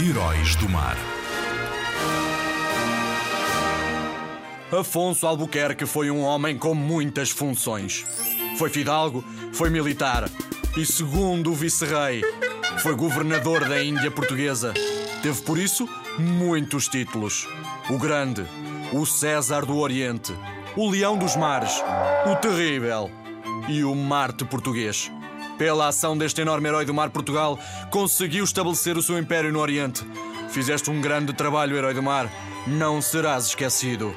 Heróis do Mar. Afonso Albuquerque foi um homem com muitas funções. Foi fidalgo, foi militar e, segundo o vice-rei, foi governador da Índia Portuguesa. Teve, por isso, muitos títulos: o Grande, o César do Oriente, o Leão dos Mares, o Terrível e o Marte Português. Pela ação deste enorme herói do mar, Portugal conseguiu estabelecer o seu império no Oriente. Fizeste um grande trabalho, herói do mar. Não serás esquecido.